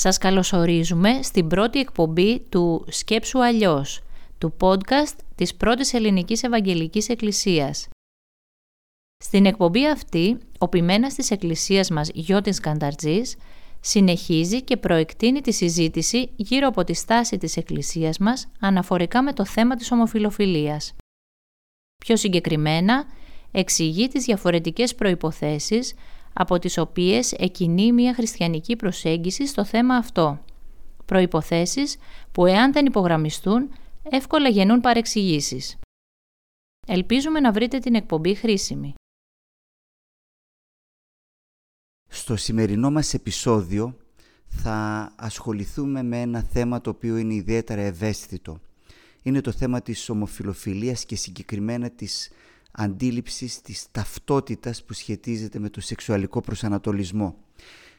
Σας καλωσορίζουμε στην πρώτη εκπομπή του «Σκέψου αλλιώς», του podcast της πρώτης ελληνικής Ευαγγελικής Εκκλησίας. Στην εκπομπή αυτή, ο ποιμένας της Εκκλησίας μας Γιώτης Κανταρτζής συνεχίζει και προεκτείνει τη συζήτηση γύρω από τη στάση της Εκκλησίας μας αναφορικά με το θέμα της ομοφιλοφιλίας. Πιο συγκεκριμένα, εξηγεί τις διαφορετικές προϋποθέσεις από τις οποίες εκινεί μια χριστιανική προσέγγιση στο θέμα αυτό. Προϋποθέσεις που εάν δεν υπογραμμιστούν, εύκολα γεννούν παρεξηγήσεις. Ελπίζουμε να βρείτε την εκπομπή χρήσιμη. Στο σημερινό μας επεισόδιο θα ασχοληθούμε με ένα θέμα το οποίο είναι ιδιαίτερα ευαίσθητο. Είναι το θέμα της ομοφιλοφιλίας και συγκεκριμένα της αντίληψης της ταυτότητας που σχετίζεται με το σεξουαλικό προσανατολισμό.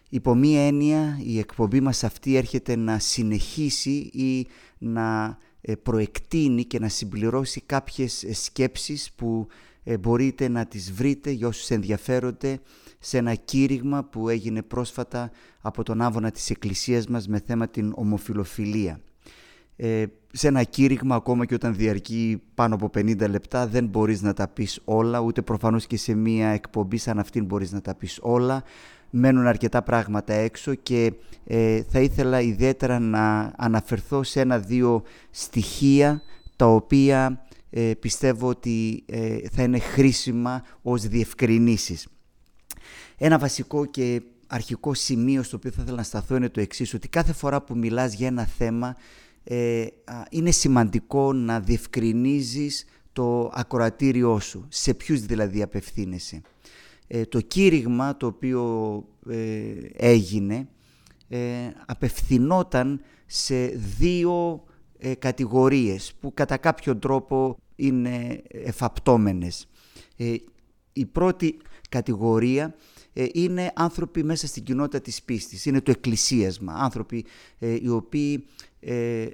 Υπό μία έννοια η εκπομπή μας αυτή έρχεται να συνεχίσει ή να ε, προεκτείνει και να συμπληρώσει κάποιες ε, σκέψεις που ε, μπορείτε να τις βρείτε για όσους ενδιαφέρονται σε ένα κήρυγμα που έγινε πρόσφατα από τον άβονα της Εκκλησίας μας με θέμα την ομοφιλοφιλία ε, σε ένα κήρυγμα ακόμα και όταν διαρκεί πάνω από 50 λεπτά δεν μπορείς να τα πεις όλα ούτε προφανώς και σε μία εκπομπή σαν αυτήν μπορείς να τα πεις όλα μένουν αρκετά πράγματα έξω και ε, θα ήθελα ιδιαίτερα να αναφερθώ σε ένα-δύο στοιχεία τα οποία ε, πιστεύω ότι ε, θα είναι χρήσιμα ως διευκρινήσεις. Ένα βασικό και αρχικό σημείο στο οποίο θα ήθελα να σταθώ είναι το εξής, ότι κάθε φορά που μιλάς για ένα θέμα ε, είναι σημαντικό να διευκρινίζεις το ακροατήριό σου, σε ποιους δηλαδή απευθύνεσαι. Ε, το κήρυγμα το οποίο ε, έγινε ε, απευθυνόταν σε δύο ε, κατηγορίες που κατά κάποιο τρόπο είναι εφαπτώμενες. η πρώτη κατηγορία είναι άνθρωποι μέσα στην κοινότητα της πίστης, είναι το εκκλησίασμα, άνθρωποι οι οποίοι ε,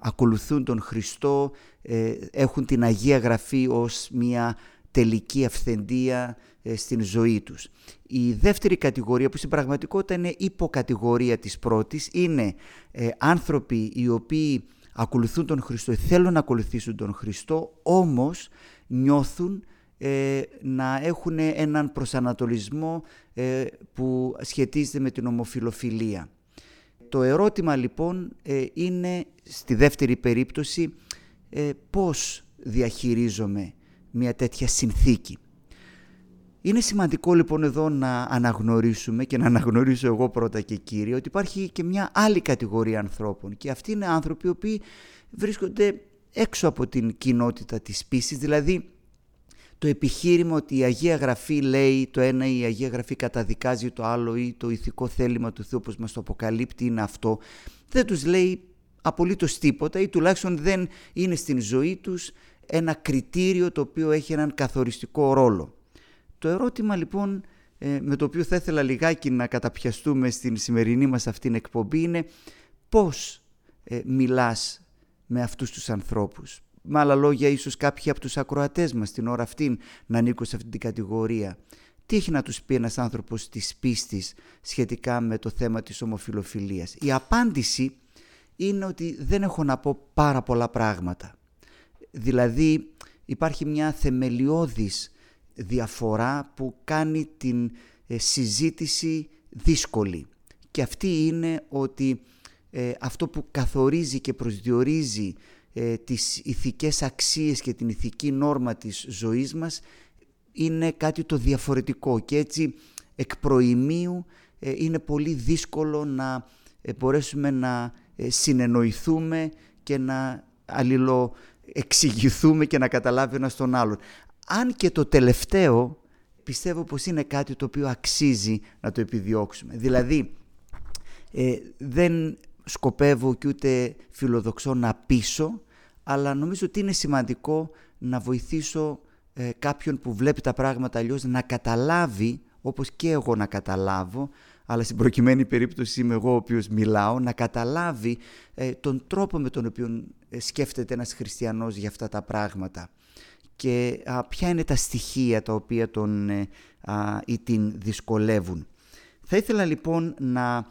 ακολουθούν τον Χριστό, ε, έχουν την Αγία Γραφή ως μια τελική αυθεντία ε, στην ζωή τους. Η δεύτερη κατηγορία που στην πραγματικότητα είναι υποκατηγορία της πρώτης είναι ε, άνθρωποι οι οποίοι ακολουθούν τον Χριστό, θέλουν να ακολουθήσουν τον Χριστό, όμως νιώθουν να έχουν έναν προσανατολισμό που σχετίζεται με την ομοφιλοφιλία. Το ερώτημα λοιπόν ε, είναι στη δεύτερη περίπτωση ε, πώς διαχειρίζομαι μια τέτοια συνθήκη. Είναι σημαντικό λοιπόν εδώ να αναγνωρίσουμε και να αναγνωρίσω εγώ πρώτα και κύριε ότι υπάρχει και μια άλλη κατηγορία ανθρώπων και αυτοί είναι άνθρωποι οι οποίοι βρίσκονται έξω από την κοινότητα της πίστης, δηλαδή το επιχείρημα ότι η Αγία Γραφή λέει το ένα ή η Αγία Γραφή καταδικάζει το άλλο ή το ηθικό θέλημα του Θεού όπως μας το αποκαλύπτει είναι αυτό δεν τους λέει απολύτως τίποτα ή τουλάχιστον δεν είναι στην ζωή τους ένα κριτήριο το οποίο έχει έναν καθοριστικό ρόλο. Το ερώτημα λοιπόν ε, με το οποίο θα ήθελα λιγάκι να καταπιαστούμε στην σημερινή μας αυτήν εκπομπή είναι πώς ε, μιλάς με αυτούς τους ανθρώπους με άλλα λόγια ίσως κάποιοι από τους ακροατές μας την ώρα αυτή να ανήκουν σε αυτή την κατηγορία. Τι έχει να τους πει ένας άνθρωπος της πίστης σχετικά με το θέμα της ομοφιλοφιλίας; Η απάντηση είναι ότι δεν έχω να πω πάρα πολλά πράγματα. Δηλαδή υπάρχει μια θεμελιώδης διαφορά που κάνει την ε, συζήτηση δύσκολη. Και αυτή είναι ότι ε, αυτό που καθορίζει και προσδιορίζει ε, τις ηθικές αξίες και την ηθική νόρμα της ζωής μας είναι κάτι το διαφορετικό και έτσι εκ προημίου ε, είναι πολύ δύσκολο να ε, μπορέσουμε να ε, συνεννοηθούμε και να αλληλοεξηγηθούμε και να καταλάβει ένας τον άλλον. Αν και το τελευταίο πιστεύω πως είναι κάτι το οποίο αξίζει να το επιδιώξουμε. Δηλαδή δεν σκοπεύω και ούτε φιλοδοξώ να πείσω, αλλά νομίζω ότι είναι σημαντικό να βοηθήσω ε, κάποιον που βλέπει τα πράγματα αλλιώς να καταλάβει, όπως και εγώ να καταλάβω, αλλά στην προκειμένη περίπτωση είμαι εγώ ο οποίος μιλάω, να καταλάβει ε, τον τρόπο με τον οποίο ε, σκέφτεται ένας χριστιανός για αυτά τα πράγματα και ποια είναι τα στοιχεία τα οποία τον ή την δυσκολεύουν. Θα ήθελα λοιπόν να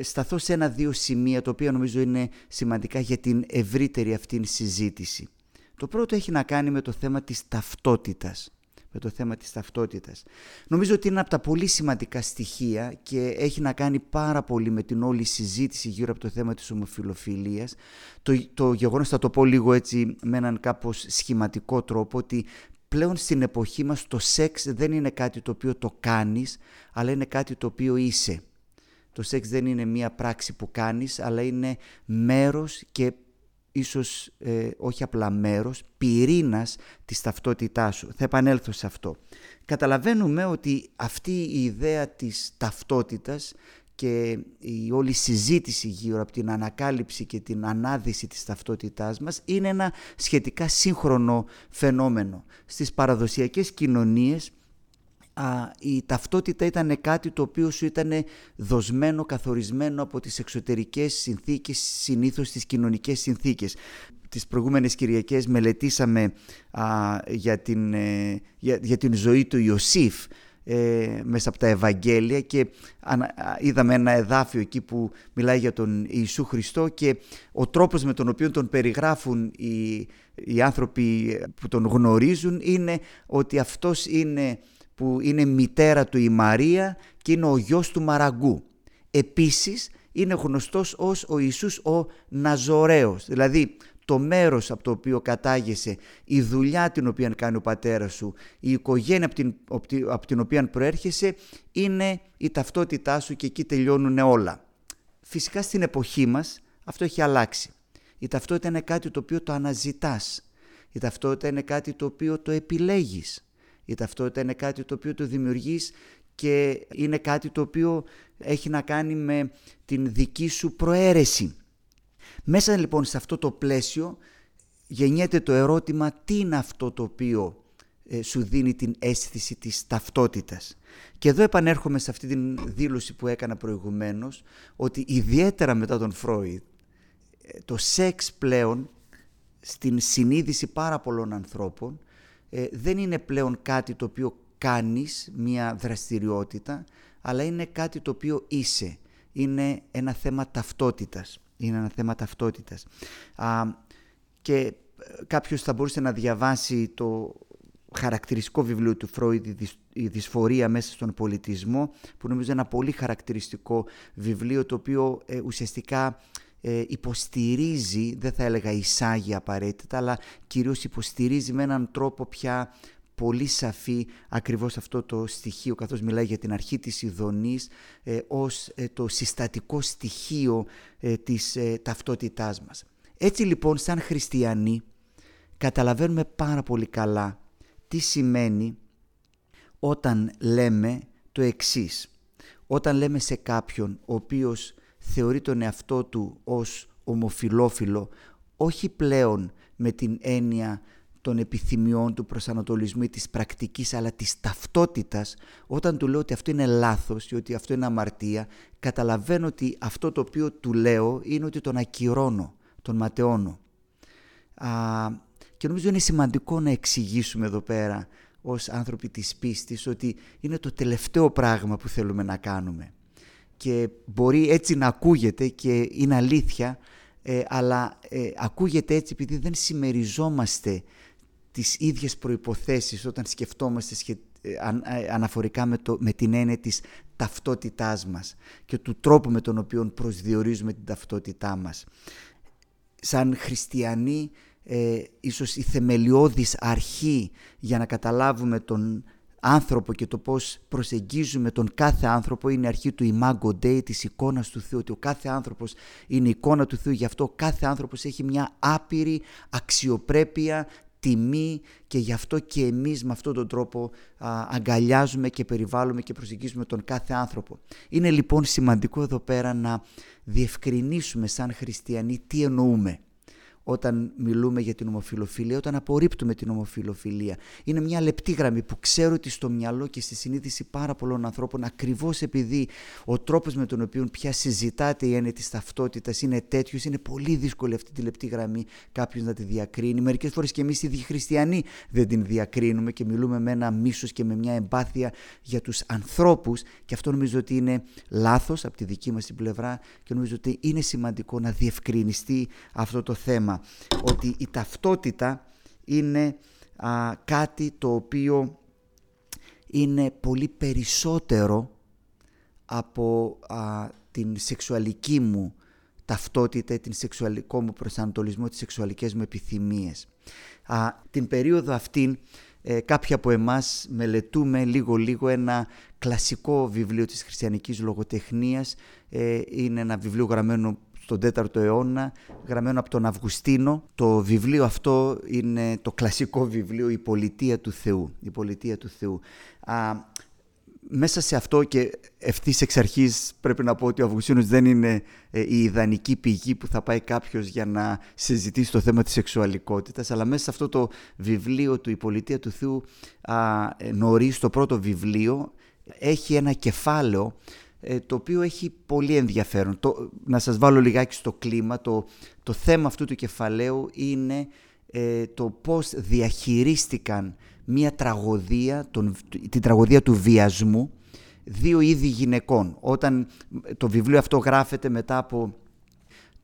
σταθώ σε ένα-δύο σημεία, τα οποία νομίζω είναι σημαντικά για την ευρύτερη αυτήν συζήτηση. Το πρώτο έχει να κάνει με το θέμα της ταυτότητας με το θέμα της ταυτότητας. Νομίζω ότι είναι από τα πολύ σημαντικά στοιχεία και έχει να κάνει πάρα πολύ με την όλη συζήτηση γύρω από το θέμα της ομοφιλοφιλίας. Το, το γεγονός, θα το πω λίγο έτσι με έναν κάπως σχηματικό τρόπο, ότι πλέον στην εποχή μας το σεξ δεν είναι κάτι το οποίο το κάνεις, αλλά είναι κάτι το οποίο είσαι. Το σεξ δεν είναι μία πράξη που κάνεις, αλλά είναι μέρος και ίσως ε, όχι απλά μέρος, πυρήνας της ταυτότητάς σου. Θα επανέλθω σε αυτό. Καταλαβαίνουμε ότι αυτή η ιδέα της ταυτότητας και η όλη συζήτηση γύρω από την ανακάλυψη και την ανάδυση της ταυτότητάς μας είναι ένα σχετικά σύγχρονο φαινόμενο. Στις παραδοσιακές κοινωνίες η ταυτότητα ήταν κάτι το οποίο σου ήταν δοσμένο, καθορισμένο από τις εξωτερικές συνθήκες, συνήθως τις κοινωνικές συνθήκες. Τις προηγούμενες Κυριακές μελετήσαμε για, την, ε, για, την ζωή του Ιωσήφ ε, μέσα από τα Ευαγγέλια και είδαμε ένα εδάφιο εκεί που μιλάει για τον Ιησού Χριστό και ο τρόπος με τον οποίο τον περιγράφουν οι, οι άνθρωποι που τον γνωρίζουν είναι ότι αυτός είναι που είναι μητέρα του η Μαρία και είναι ο γιος του Μαραγκού. Επίσης είναι γνωστός ως ο Ιησούς ο Ναζωραίος, δηλαδή το μέρος από το οποίο κατάγεσαι, η δουλειά την οποία κάνει ο πατέρας σου, η οικογένεια από την, από την οποία προέρχεσαι είναι η ταυτότητά σου και εκεί τελειώνουν όλα. Φυσικά στην εποχή μας αυτό έχει αλλάξει. Η ταυτότητα είναι κάτι το οποίο το αναζητάς. Η ταυτότητα είναι κάτι το οποίο το επιλέγεις. Η ταυτότητα είναι κάτι το οποίο το δημιουργείς και είναι κάτι το οποίο έχει να κάνει με την δική σου προαίρεση. Μέσα λοιπόν σε αυτό το πλαίσιο γεννιέται το ερώτημα τι είναι αυτό το οποίο ε, σου δίνει την αίσθηση της ταυτότητας. Και εδώ επανέρχομαι σε αυτή την δήλωση που έκανα προηγουμένως ότι ιδιαίτερα μετά τον Φρόιτ ε, το σεξ πλέον στην συνείδηση πάρα πολλών ανθρώπων ε, δεν είναι πλέον κάτι το οποίο κάνεις, μια δραστηριότητα, αλλά είναι κάτι το οποίο είσαι. Είναι ένα θέμα ταυτότητας. Είναι ένα θέμα ταυτότητας. Α, και ε, κάποιος θα μπορούσε να διαβάσει το χαρακτηριστικό βιβλίο του Φρόιντ «Η δυσφορία μέσα στον πολιτισμό» που νομίζω είναι ένα πολύ χαρακτηριστικό βιβλίο το οποίο ε, ουσιαστικά ε, υποστηρίζει, δεν θα έλεγα εισάγει απαραίτητα, αλλά κυρίως υποστηρίζει με έναν τρόπο πια πολύ σαφή ακριβώς αυτό το στοιχείο καθώς μιλάει για την αρχή της ειδονής ε, ως ε, το συστατικό στοιχείο ε, της ε, ταυτότητάς μας. Έτσι λοιπόν σαν χριστιανοί καταλαβαίνουμε πάρα πολύ καλά τι σημαίνει όταν λέμε το εξής. Όταν λέμε σε κάποιον ο οποίος θεωρεί τον εαυτό του ως ομοφιλόφιλο όχι πλέον με την έννοια των επιθυμιών του προσανατολισμού ή της πρακτικής αλλά της ταυτότητας όταν του λέω ότι αυτό είναι λάθος ή ότι αυτό είναι αμαρτία καταλαβαίνω ότι αυτό το οποίο του λέω είναι ότι τον ακυρώνω, τον ματαιώνω. Α, και νομίζω είναι σημαντικό να εξηγήσουμε εδώ πέρα ως άνθρωποι της πίστης ότι είναι το τελευταίο πράγμα που θέλουμε να κάνουμε και μπορεί έτσι να ακούγεται και είναι αλήθεια ε, αλλά ε, ακούγεται έτσι επειδή δεν συμμεριζόμαστε τις ίδιες προϋποθέσεις όταν σκεφτόμαστε σχε... Ε, αναφορικά με, το, με την έννοια της ταυτότητάς μας και του τρόπου με τον οποίο προσδιορίζουμε την ταυτότητά μας. Σαν χριστιανοί, ε, ίσως η θεμελιώδης αρχή για να καταλάβουμε τον άνθρωπο και το πώς προσεγγίζουμε τον κάθε άνθρωπο είναι η αρχή του Imago Dei, της εικόνας του Θεού, ότι ο κάθε άνθρωπος είναι η εικόνα του Θεού, γι' αυτό ο κάθε άνθρωπος έχει μια άπειρη αξιοπρέπεια, τιμή και γι' αυτό και εμείς με αυτόν τον τρόπο α, αγκαλιάζουμε και περιβάλλουμε και προσεγγίζουμε τον κάθε άνθρωπο. Είναι λοιπόν σημαντικό εδώ πέρα να διευκρινίσουμε σαν χριστιανοί τι εννοούμε. Όταν μιλούμε για την ομοφιλοφιλία, όταν απορρίπτουμε την ομοφιλοφιλία. Είναι μια λεπτή γραμμή που ξέρω ότι στο μυαλό και στη συνείδηση πάρα πολλών ανθρώπων, ακριβώς επειδή ο τρόπος με τον οποίο πια συζητάτε η έννοια της ταυτότητας είναι τέτοιος, είναι πολύ δύσκολη αυτή τη λεπτή γραμμή κάποιος να τη διακρίνει. Μερικές φορές και εμείς οι χριστιανοί δεν την διακρίνουμε και μιλούμε με ένα μίσος και με μια εμπάθεια για τους ανθρώπους και αυτό νομίζω ότι είναι λάθος από τη δική μας την πλευρά και νομίζω ότι είναι σημαντικό να διευκρινιστεί αυτό το θέμα ότι η ταυτότητα είναι κάτι το οποίο είναι πολύ περισσότερο από την σεξουαλική μου ταυτότητα, την σεξουαλικό μου προσανατολισμό, τις σεξουαλικές μου επιθυμίες. Α, την περίοδο αυτή ε, κάποιοι από εμάς μελετούμε λίγο-λίγο ένα κλασικό βιβλίο της χριστιανικής λογοτεχνίας. Ε, είναι ένα βιβλίο γραμμένο στον 4ο αιώνα, γραμμένο από τον Αυγουστίνο. Το βιβλίο αυτό είναι το κλασικό βιβλίο «Η πολιτεία του Θεού». Η πολιτεία του Θεού. Α, μέσα σε αυτό και ευθύς εξ αρχής πρέπει να πω ότι ο Αυγουστίνος δεν είναι ε, η ιδανική πηγή που θα πάει κάποιος για να συζητήσει το θέμα της σεξουαλικότητας αλλά μέσα σε αυτό το βιβλίο του «Η πολιτεία του Θεού» α, ε, νωρίς το πρώτο βιβλίο έχει ένα κεφάλαιο ε, το οποίο έχει πολύ ενδιαφέρον. Το, να σας βάλω λιγάκι στο κλίμα, το, το θέμα αυτού του κεφαλαίου είναι ε, το πώς διαχειρίστηκαν μία τραγωδία, τον, την τραγωδία του βιασμού, δύο είδη γυναικών. Όταν το βιβλίο αυτό γράφεται μετά από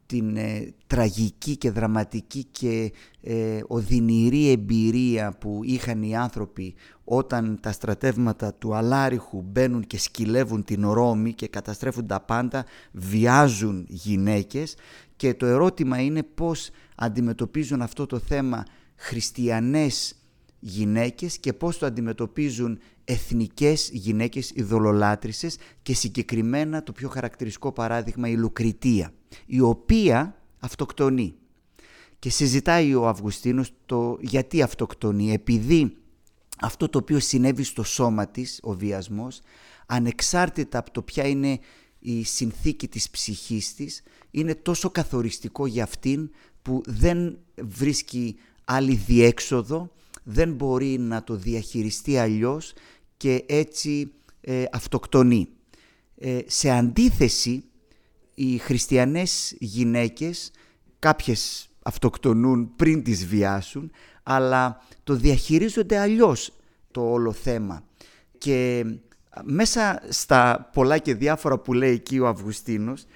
την ε, τραγική και δραματική και ε, οδυνηρή εμπειρία που είχαν οι άνθρωποι όταν τα στρατεύματα του Αλάριχου μπαίνουν και σκυλεύουν την Ρώμη και καταστρέφουν τα πάντα, βιάζουν γυναίκες. Και το ερώτημα είναι πώς αντιμετωπίζουν αυτό το θέμα χριστιανές γυναίκες και πώς το αντιμετωπίζουν εθνικές γυναίκες ειδωλολάτρησες και συγκεκριμένα το πιο χαρακτηριστικό παράδειγμα η Λουκριτία η οποία αυτοκτονεί. Και συζητάει ο Αυγουστίνος το γιατί αυτοκτονεί. Επειδή αυτό το οποίο συνέβη στο σώμα της, ο βιασμός, ανεξάρτητα από το ποια είναι η συνθήκη της ψυχής της, είναι τόσο καθοριστικό για αυτήν που δεν βρίσκει άλλη διέξοδο, δεν μπορεί να το διαχειριστεί αλλιώς και έτσι ε, αυτοκτονεί. Ε, σε αντίθεση, οι χριστιανές γυναίκες, κάποιες αυτοκτονούν πριν τις βιάσουν, αλλά το διαχειρίζονται αλλιώς το όλο θέμα. Και μέσα στα πολλά και διάφορα που λέει εκεί ο Αυγουστίνος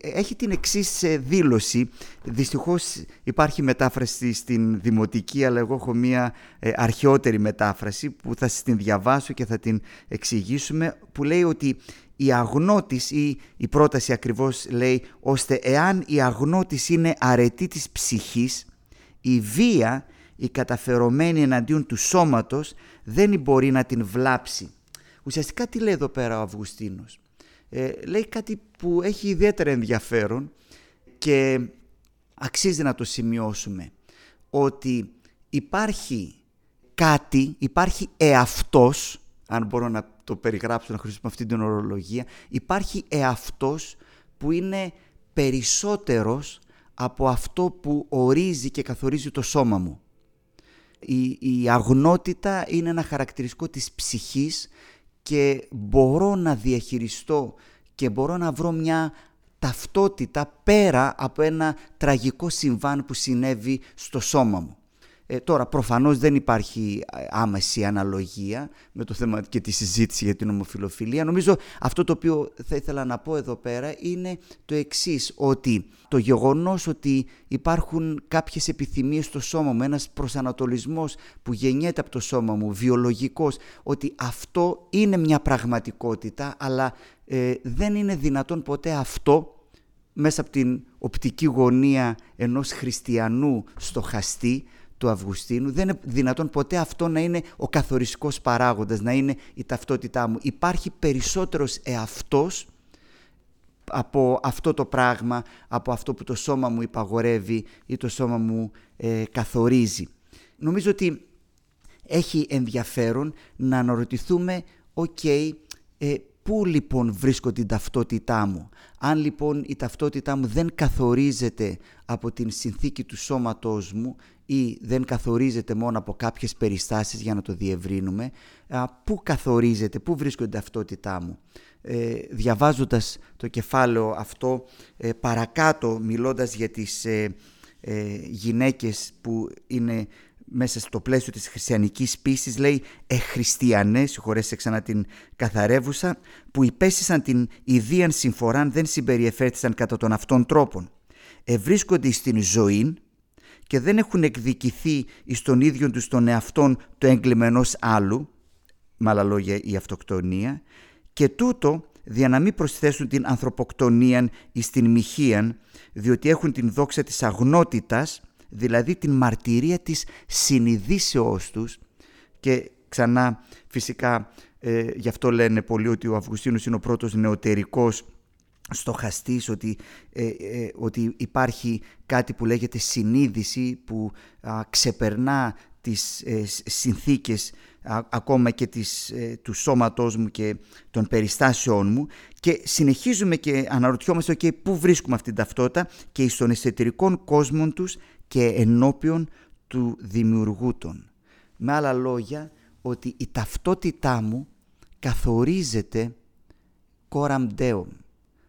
έχει την εξής ε, δήλωση δυστυχώς υπάρχει μετάφραση στην Δημοτική αλλά εγώ έχω μία ε, αρχαιότερη μετάφραση που θα σας την διαβάσω και θα την εξηγήσουμε που λέει ότι η αγνώτης ή η πρόταση ακριβώς λέει ώστε εάν η αγνώτης είναι αρετή της ψυχής η βία η καταφερωμένη εναντίον του σώματος δεν μπορεί να την βλάψει. Ουσιαστικά τι λέει εδώ πέρα ο Αυγουστίνος; Ε, λέει κάτι που έχει ιδιαίτερα ενδιαφέρον και αξίζει να το σημειώσουμε. Ότι υπάρχει κάτι, υπάρχει εαυτός, αν μπορώ να το περιγράψω να χρησιμοποιήσω αυτή την ορολογία, υπάρχει εαυτός που είναι περισσότερος από αυτό που ορίζει και καθορίζει το σώμα μου η, η αγνότητα είναι ένα χαρακτηριστικό της ψυχής και μπορώ να διαχειριστώ και μπορώ να βρω μια ταυτότητα πέρα από ένα τραγικό συμβάν που συνέβη στο σώμα μου. Ε, τώρα, προφανώς δεν υπάρχει ε, άμεση αναλογία με το θέμα και τη συζήτηση για την ομοφιλοφιλία. Νομίζω αυτό το οποίο θα ήθελα να πω εδώ πέρα είναι το εξής, ότι το γεγονός ότι υπάρχουν κάποιες επιθυμίες στο σώμα μου, ένας προσανατολισμός που γεννιέται από το σώμα μου, βιολογικός, ότι αυτό είναι μια πραγματικότητα, αλλά ε, δεν είναι δυνατόν ποτέ αυτό μέσα από την οπτική γωνία ενός χριστιανού στοχαστή του Αυγουστίνου δεν είναι δυνατόν ποτέ αυτό να είναι ο καθοριστικός παράγοντας, να είναι η ταυτότητά μου. Υπάρχει περισσότερος εαυτός από αυτό το πράγμα, από αυτό που το σώμα μου υπαγορεύει ή το σώμα μου ε, καθορίζει. Νομίζω ότι έχει ενδιαφέρον να αναρωτηθούμε, οκ, ε, Πού λοιπόν βρίσκω την ταυτότητά μου; Αν λοιπόν η ταυτότητά μου δεν καθορίζεται από την συνθήκη του σώματός μου ή δεν καθορίζεται μόνο από κάποιες περιστάσεις για να το διευρύνουμε, πού καθορίζεται, πού βρίσκω την ταυτότητά μου. Ε, διαβάζοντας το κεφάλαιο αυτό ε, παρακάτω μιλώντας για τις ε, ε, γυναίκες που είναι μέσα στο πλαίσιο της χριστιανικής πίστης λέει «εχριστιανές», συγχωρέστε ξανά την καθαρεύουσα, που υπέστησαν την ιδίαν συμφοράν δεν συμπεριεφέρθησαν κατά τον αυτόν τρόπον. Ευρίσκονται στην ζωή και δεν έχουν εκδικηθεί εις τον ίδιο τους τον εαυτόν το έγκλημα ενός άλλου, με άλλα λόγια η αυτοκτονία, και τούτο δια να μην προσθέσουν την ανθρωποκτονία εις την μοιχείαν, διότι έχουν την δόξα της αγνότητας, δηλαδή την μαρτυρία της συνειδήσεώς τους. Και ξανά φυσικά ε, γι' αυτό λένε πολλοί ότι ο Αυγουστίνος είναι ο πρώτος νεωτερικός στοχαστής ότι, ε, ε, ότι υπάρχει κάτι που λέγεται συνείδηση που ξεπερνά τις ε, συνθήκες ακόμα και της, ε, του σώματός μου και των περιστάσεών μου και συνεχίζουμε και αναρωτιόμαστε okay, πού βρίσκουμε αυτή την ταυτότητα και στον εσωτερικών κόσμων τους και ενώπιον του δημιουργού των. Με άλλα λόγια, ότι η ταυτότητά μου καθορίζεται κόραμ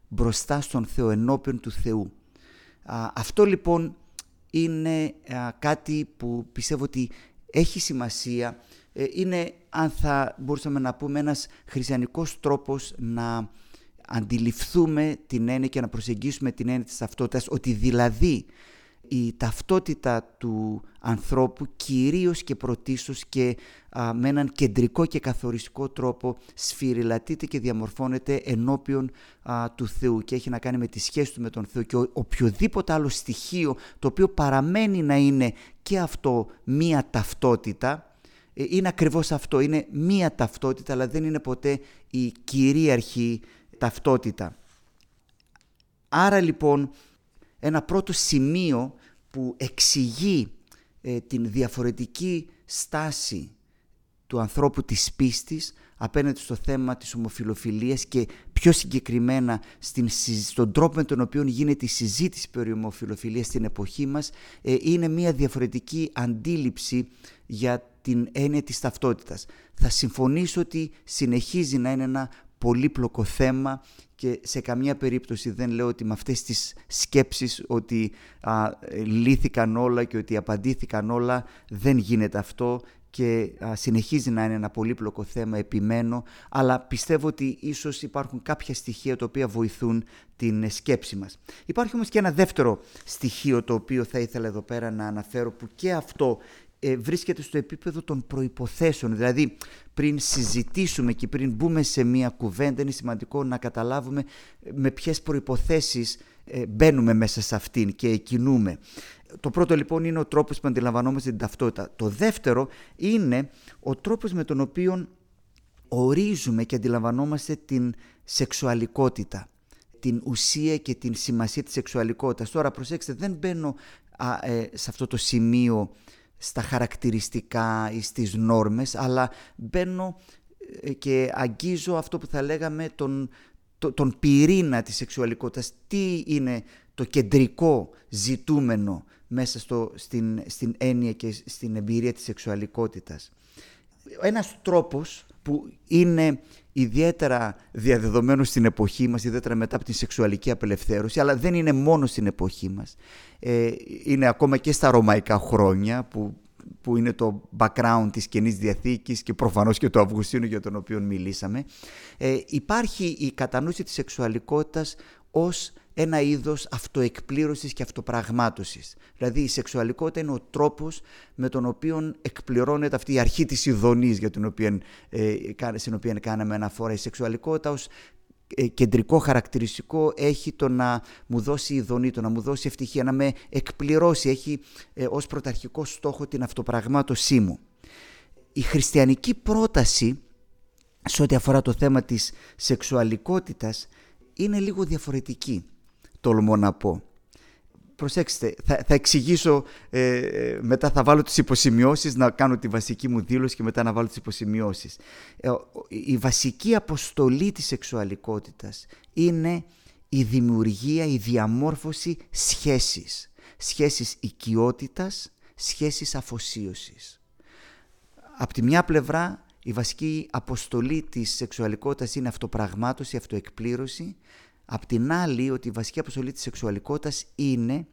μπροστά στον Θεό, ενώπιον του Θεού. αυτό λοιπόν είναι κάτι που πιστεύω ότι έχει σημασία. Ε, είναι, αν θα μπορούσαμε να πούμε, ένας χριστιανικός τρόπος να αντιληφθούμε την έννοια και να προσεγγίσουμε την έννοια της ταυτότητας, ότι δηλαδή η ταυτότητα του ανθρώπου κυρίως και πρωτίστως και με έναν κεντρικό και καθοριστικό τρόπο σφυριλατείται και διαμορφώνεται ενώπιον του Θεού και έχει να κάνει με τη σχέση του με τον Θεό και ο, οποιοδήποτε άλλο στοιχείο το οποίο παραμένει να είναι και αυτό μία ταυτότητα ε, είναι ακριβώς αυτό, είναι μία ταυτότητα αλλά δεν είναι ποτέ η κυρίαρχη ταυτότητα. Άρα λοιπόν ένα πρώτο σημείο που εξηγεί ε, την διαφορετική στάση του ανθρώπου της πίστης απέναντι στο θέμα της ομοφιλοφιλίας και πιο συγκεκριμένα στην, στον τρόπο με τον οποίο γίνεται η συζήτηση περί ομοφιλοφιλίας στην εποχή μας ε, είναι μια διαφορετική αντίληψη για την έννοια της ταυτότητας. Θα συμφωνήσω ότι συνεχίζει να είναι ένα πολύπλοκο θέμα και σε καμία περίπτωση δεν λέω ότι με αυτές τις σκέψεις ότι α, λύθηκαν όλα και ότι απαντήθηκαν όλα δεν γίνεται αυτό και συνεχίζει να είναι ένα πολύπλοκο θέμα, επιμένω, αλλά πιστεύω ότι ίσως υπάρχουν κάποια στοιχεία τα οποία βοηθούν την σκέψη μας. Υπάρχει όμως και ένα δεύτερο στοιχείο το οποίο θα ήθελα εδώ πέρα να αναφέρω που και αυτό ε, βρίσκεται στο επίπεδο των προϋποθέσεων. Δηλαδή, πριν συζητήσουμε και πριν μπούμε σε μία κουβέντα, είναι σημαντικό να καταλάβουμε ε, με ποιες προϋποθέσεις ε, μπαίνουμε μέσα σε αυτήν και κινούμε. Το πρώτο λοιπόν είναι ο τρόπος που αντιλαμβανόμαστε την ταυτότητα. Το δεύτερο είναι ο τρόπος με τον οποίο ορίζουμε και αντιλαμβανόμαστε την σεξουαλικότητα την ουσία και την σημασία της σεξουαλικότητας. Τώρα προσέξτε, δεν μπαίνω σε αυτό το σημείο στα χαρακτηριστικά ή στις νόρμες, αλλά μπαίνω ε, και αγγίζω αυτό που θα λέγαμε τον, τον πυρήνα της σεξουαλικότητας. Τι είναι το κεντρικό ζητούμενο μέσα στο, στην, στην έννοια και στην εμπειρία της σεξουαλικότητας. Ένας τρόπος που είναι ιδιαίτερα διαδεδομένο στην εποχή μας, ιδιαίτερα μετά από τη σεξουαλική απελευθέρωση, αλλά δεν είναι μόνο στην εποχή μας. Ε, είναι ακόμα και στα ρωμαϊκά χρόνια που, που είναι το background της Καινής Διαθήκης και προφανώς και το Αυγουστίνου για τον οποίο μιλήσαμε. Ε, υπάρχει η κατανόηση της σεξουαλικότητας ως ένα είδος αυτοεκπλήρωσης και αυτοπραγμάτωσης. Δηλαδή η σεξουαλικότητα είναι ο τρόπος με τον οποίο εκπληρώνεται αυτή η αρχή της ειδονής για την οποία, ε, στην οποία κάναμε αναφορά. Η σεξουαλικότητα ως ε, κεντρικό χαρακτηριστικό έχει το να μου δώσει ειδονή, το να μου δώσει ευτυχία, να με εκπληρώσει, έχει ε, ως πρωταρχικό στόχο την αυτοπραγμάτωσή μου. Η χριστιανική πρόταση σε ό,τι αφορά το θέμα της σεξουαλικότητας είναι λίγο διαφορετική, τολμώ να πω. προσέξτε, θα, θα εξηγήσω, ε, ε, μετά θα βάλω τις υποσημειώσεις, να κάνω τη βασική μου δήλωση και μετά να βάλω τις υποσημειώσεις. Ε, η βασική αποστολή της σεξουαλικότητας είναι η δημιουργία, η διαμόρφωση σχέσης. Σχέσεις οικειότητας, σχέσεις αφοσίωσης. Απ' τη μια πλευρά η βασική αποστολή της σεξουαλικότητας είναι αυτοπραγμάτωση, αυτοεκπλήρωση. Απ' την άλλη ότι η βασική αποστολή της σεξουαλικότητας είναι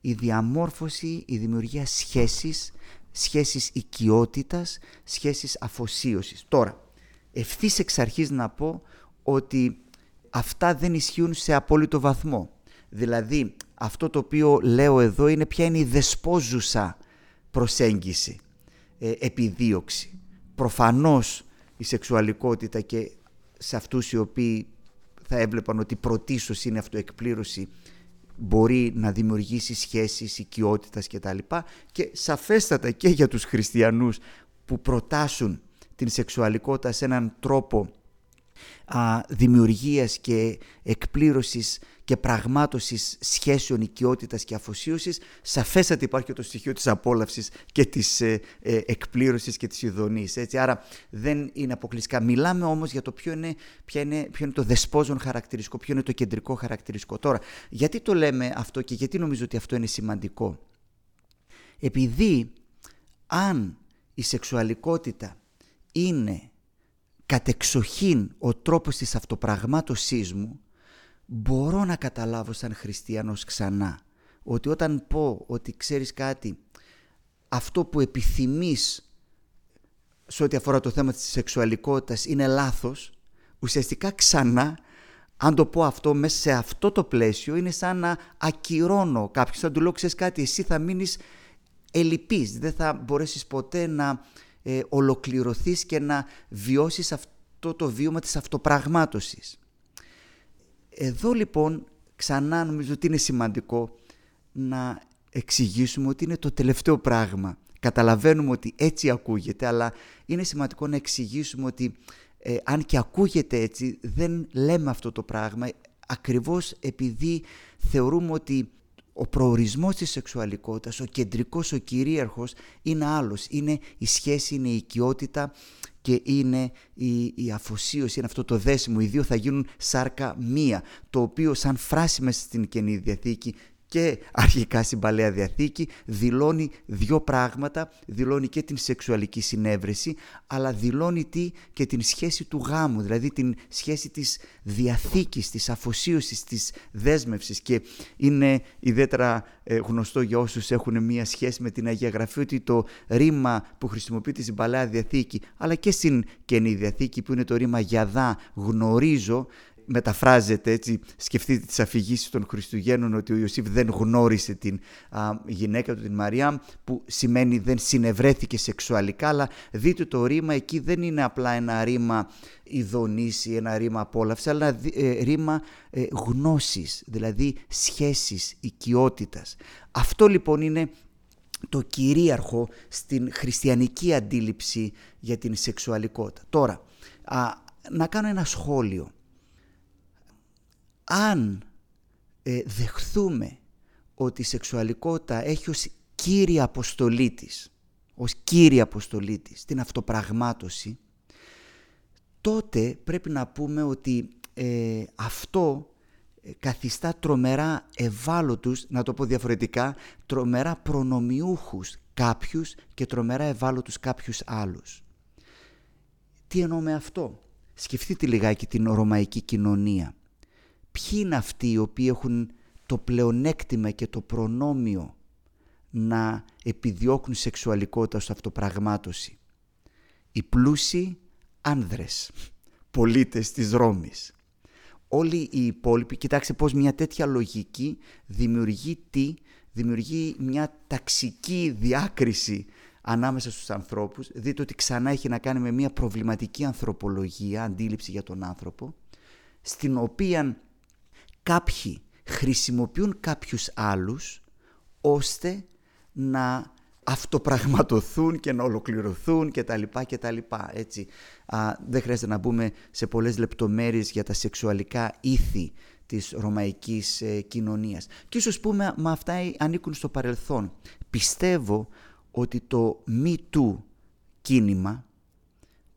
η διαμόρφωση, η δημιουργία σχέσης, σχέσεις οικειότητας, σχέσεις αφοσίωσης. Τώρα, ευθύς εξ αρχής να πω ότι αυτά δεν ισχύουν σε απόλυτο βαθμό. Δηλαδή, αυτό το οποίο λέω εδώ είναι ποια είναι η δεσπόζουσα προσέγγιση, ε, επιδίωξη. Προφανώς η σεξουαλικότητα και σε αυτούς οι οποίοι θα έβλεπαν ότι πρωτίστως είναι αυτοεκπλήρωση μπορεί να δημιουργήσει σχέσεις, οικειότητας κτλ. Και σαφέστατα και για τους χριστιανούς που προτάσουν την σεξουαλικότητα σε έναν τρόπο α, δημιουργίας και εκπλήρωσης και πραγμάτωσης σχέσεων οικειότητας και αφοσίωσης σαφέστατα υπάρχει και το στοιχείο της απόλαυσης και της ε, ε, εκπλήρωσης και της ειδονής. Έτσι. Άρα δεν είναι αποκλειστικά. Μιλάμε όμως για το ποιο είναι, ποιο είναι, ποιο είναι το δεσπόζον χαρακτηριστικό, ποιο είναι το κεντρικό χαρακτηριστικό. Τώρα, γιατί το λέμε αυτό και γιατί νομίζω ότι αυτό είναι σημαντικό; Επειδή αν η σεξουαλικότητα είναι κατεξοχήν ο τρόπος της αυτοπραγμάτωσής μου, μπορώ να καταλάβω σαν χριστιανός ξανά ότι όταν πω ότι ξέρεις κάτι, αυτό που επιθυμείς σε ό,τι αφορά το θέμα της σεξουαλικότητας είναι λάθος, ουσιαστικά ξανά, αν το πω αυτό μέσα σε αυτό το πλαίσιο, είναι σαν να ακυρώνω κάποιον. Θα του λέω, ξέρεις κάτι, εσύ θα μείνεις ελλειπής, δεν θα μπορέσεις ποτέ να ε, ολοκληρωθείς και να βιώσεις αυτό το βίωμα της αυτοπραγμάτωσης. Εδώ λοιπόν ξανά νομίζω ότι είναι σημαντικό να εξηγήσουμε ότι είναι το τελευταίο πράγμα. Καταλαβαίνουμε ότι έτσι ακούγεται, αλλά είναι σημαντικό να εξηγήσουμε ότι ε, αν και ακούγεται έτσι, δεν λέμε αυτό το πράγμα ακριβώς επειδή θεωρούμε ότι ο προορισμός της σεξουαλικότητας, ο κεντρικός, ο κυρίαρχος είναι άλλος. Είναι η σχέση, είναι η οικειότητα και είναι η, η αφοσίωση, είναι αυτό το δέσιμο. Οι δύο θα γίνουν σάρκα μία, το οποίο σαν φράση μέσα στην Καινή Διαθήκη και αρχικά στην Παλαιά Διαθήκη δηλώνει δύο πράγματα, δηλώνει και την σεξουαλική συνέβρεση, αλλά δηλώνει τι; Και την σχέση του γάμου, δηλαδή την σχέση της διαθήκης, της αφοσίωσης, της δέσμευσης. Και είναι ιδιαίτερα ε, γνωστό για όσους έχουν μία σχέση με την Αγία Γραφή ότι το ρήμα που χρησιμοποιείται στην Παλαιά Διαθήκη αλλά και στην Καινή Διαθήκη που είναι το ρήμα «γιαδά», «γνωρίζω» μεταφράζεται έτσι, σκεφτείτε τις αφηγήσεις των Χριστουγέννων ότι ο Ιωσήφ δεν γνώρισε την γυναίκα του την Μαριά που σημαίνει δεν συνευρέθηκε σεξουαλικά αλλά δείτε το ρήμα εκεί δεν είναι απλά ένα ρήμα ειδονής ή ένα ρήμα απόλαυσης αλλά ένα ε, ρήμα ε, γνώσης δηλαδή σχέσης, οικειότητας. Αυτό λοιπόν είναι το κυρίαρχο στην χριστιανική αντίληψη για την σεξουαλικότητα. Τώρα, να κάνω ένα σχόλιο αν ε, δεχθούμε ότι η σεξουαλικότητα έχει ως κύρια αποστολή της, ως κύρια αποστολή της, την αυτοπραγμάτωση, τότε πρέπει να πούμε ότι ε, αυτό ε, καθιστά τρομερά ευάλωτους, να το πω διαφορετικά, τρομερά προνομιούχους κάποιους και τρομερά ευάλωτους κάποιους άλλους. Τι εννοώ με αυτό; Σκεφτείτε λιγάκι την ρωμαϊκή κοινωνία ποιοι είναι αυτοί οι οποίοι έχουν το πλεονέκτημα και το προνόμιο να επιδιώκουν σεξουαλικότητα ως αυτοπραγμάτωση; Οι πλούσιοι άνδρες, πολίτες της Ρώμης. Όλοι οι υπόλοιποι, κοιτάξτε πώς μια τέτοια λογική δημιουργεί τι, δημιουργεί μια ταξική διάκριση ανάμεσα στους ανθρώπους. Δείτε ότι ξανά έχει να κάνει με μια προβληματική ανθρωπολογία, αντίληψη για τον άνθρωπο, στην οποία κάποιοι χρησιμοποιούν κάποιους άλλους ώστε να αυτοπραγματοθούν και να ολοκληρωθούν και τα λοιπά και τα λοιπά, έτσι. Α, δεν χρειάζεται να μπούμε σε πολλές λεπτομέρειες για τα σεξουαλικά ήθη της ρωμαϊκής ε, κοινωνίας. Και ίσως πούμε, μα αυτά ανήκουν στο παρελθόν. Πιστεύω ότι το Me Too κίνημα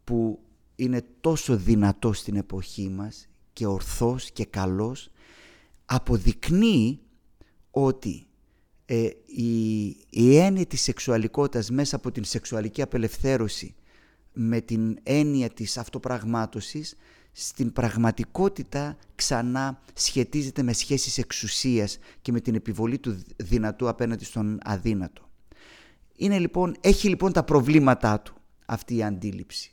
που είναι τόσο δυνατό στην εποχή μας και ορθός και καλός αποδεικνύει ότι ε, η, η έννοια της σεξουαλικότητας μέσα από την σεξουαλική απελευθέρωση με την έννοια της αυτοπραγμάτωσης στην πραγματικότητα ξανά σχετίζεται με σχέσεις εξουσίας και με την επιβολή του δυνατού απέναντι στον αδύνατο. Είναι λοιπόν, έχει λοιπόν τα προβλήματά του αυτή η αντίληψη.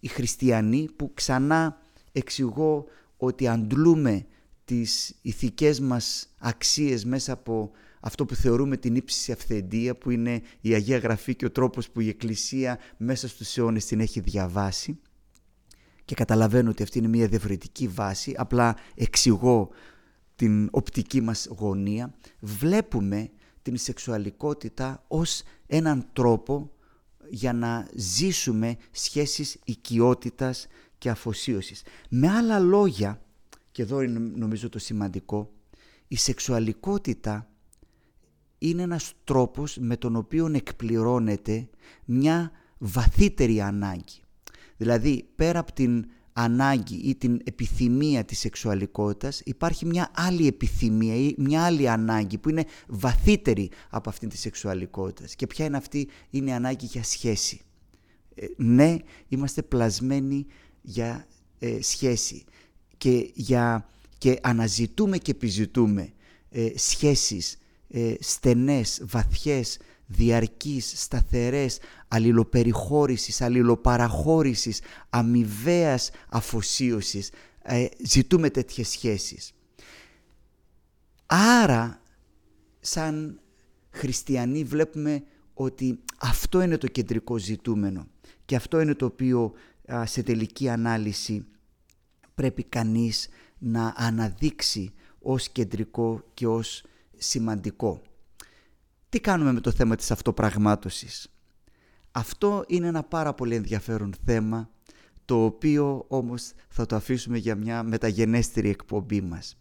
Οι χριστιανοί που ξανά εξηγώ ότι αντλούμε τις ηθικές μας αξίες μέσα από αυτό που θεωρούμε την ύψιστη αυθεντία που είναι η Αγία Γραφή και ο τρόπος που η Εκκλησία μέσα στους αιώνες την έχει διαβάσει και καταλαβαίνω ότι αυτή είναι μια διαφορετική βάση, απλά εξηγώ την οπτική μας γωνία, βλέπουμε την σεξουαλικότητα ως έναν τρόπο για να ζήσουμε σχέσεις οικειότητας και αφοσίωσης. Με άλλα λόγια, και εδώ είναι νομίζω το σημαντικό, η σεξουαλικότητα είναι ένας τρόπος με τον οποίο εκπληρώνεται μια βαθύτερη ανάγκη. Δηλαδή, πέρα από την ανάγκη ή την επιθυμία της σεξουαλικότητας υπάρχει μια άλλη επιθυμία ή μια άλλη ανάγκη που είναι βαθύτερη από αυτήν της σεξουαλικότητας. Και ποια είναι αυτή, είναι η ανάγκη για σχέση. Ε, ναι, είμαστε πλασμένοι για ε, σχέση και, για, και αναζητούμε και επιζητούμε ε, σχέσεις ε, στενές, βαθιές, διαρκής, σταθερές, αλληλοπεριχώρησης, αλληλοπαραχώρησης, αμοιβαίας αφοσίωσης. Ε, ζητούμε τέτοιες σχέσεις. Άρα, σαν χριστιανοί βλέπουμε ότι αυτό είναι το κεντρικό ζητούμενο και αυτό είναι το οποίο σε τελική ανάλυση πρέπει κανείς να αναδείξει ως κεντρικό και ως σημαντικό. Τι κάνουμε με το θέμα της αυτοπραγμάτωσης; Αυτό είναι ένα πάρα πολύ ενδιαφέρον θέμα, το οποίο όμως θα το αφήσουμε για μια μεταγενέστερη εκπομπή μας.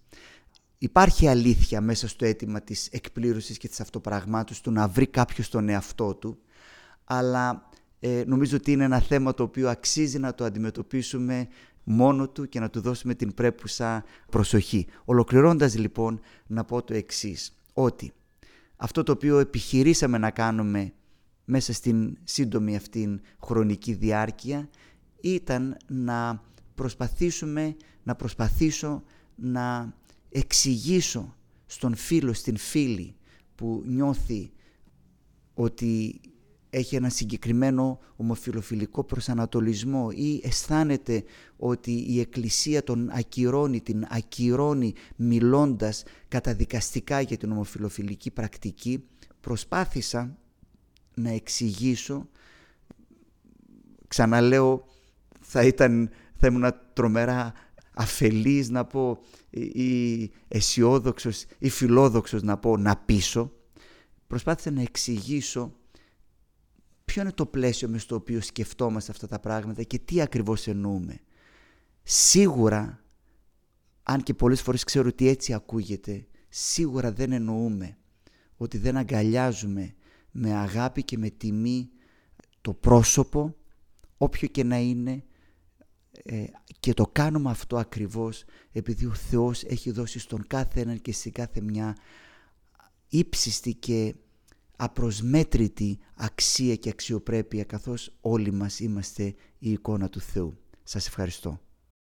Υπάρχει αλήθεια μέσα στο αίτημα της εκπλήρωσης και της αυτοπραγμάτωσης του να βρει κάποιος τον εαυτό του, αλλά ε, νομίζω ότι είναι ένα θέμα το οποίο αξίζει να το αντιμετωπίσουμε μόνο του και να του δώσουμε την πρέπουσα προσοχή. Ολοκληρώνοντας λοιπόν να πω το εξής, ότι αυτό το οποίο επιχειρήσαμε να κάνουμε μέσα στην σύντομη αυτήν χρονική διάρκεια ήταν να προσπαθήσουμε, να προσπαθήσω να εξηγήσω στον φίλο, στην φίλη που νιώθει ότι έχει ένα συγκεκριμένο ομοφιλοφιλικό προσανατολισμό ή αισθάνεται ότι η Εκκλησία τον ακυρώνει, την ακυρώνει μιλώντας καταδικαστικά για την ομοφιλοφιλική πρακτική, προσπάθησα να εξηγήσω, ξαναλέω θα, ήταν, θα ήμουν τρομερά αφελής να πω ή αισιόδοξος ή φιλόδοξος να πω να πείσω, προσπάθησα να εξηγήσω ποιο είναι το πλαίσιο μες στο οποίο σκεφτόμαστε αυτά τα πράγματα και τι ακριβώς εννοούμε; Σίγουρα, αν και πολλές φορές ξέρω ότι έτσι ακούγεται, σίγουρα δεν εννοούμε ότι δεν αγκαλιάζουμε με αγάπη και με τιμή το πρόσωπο, όποιο και να είναι, ε, και το κάνουμε αυτό ακριβώς επειδή ο Θεός έχει δώσει στον κάθε έναν και στην κάθε μια ύψιστη και απροσμέτρητη αξία και αξιοπρέπεια καθώς όλοι μας είμαστε η εικόνα του Θεού. Σας ευχαριστώ.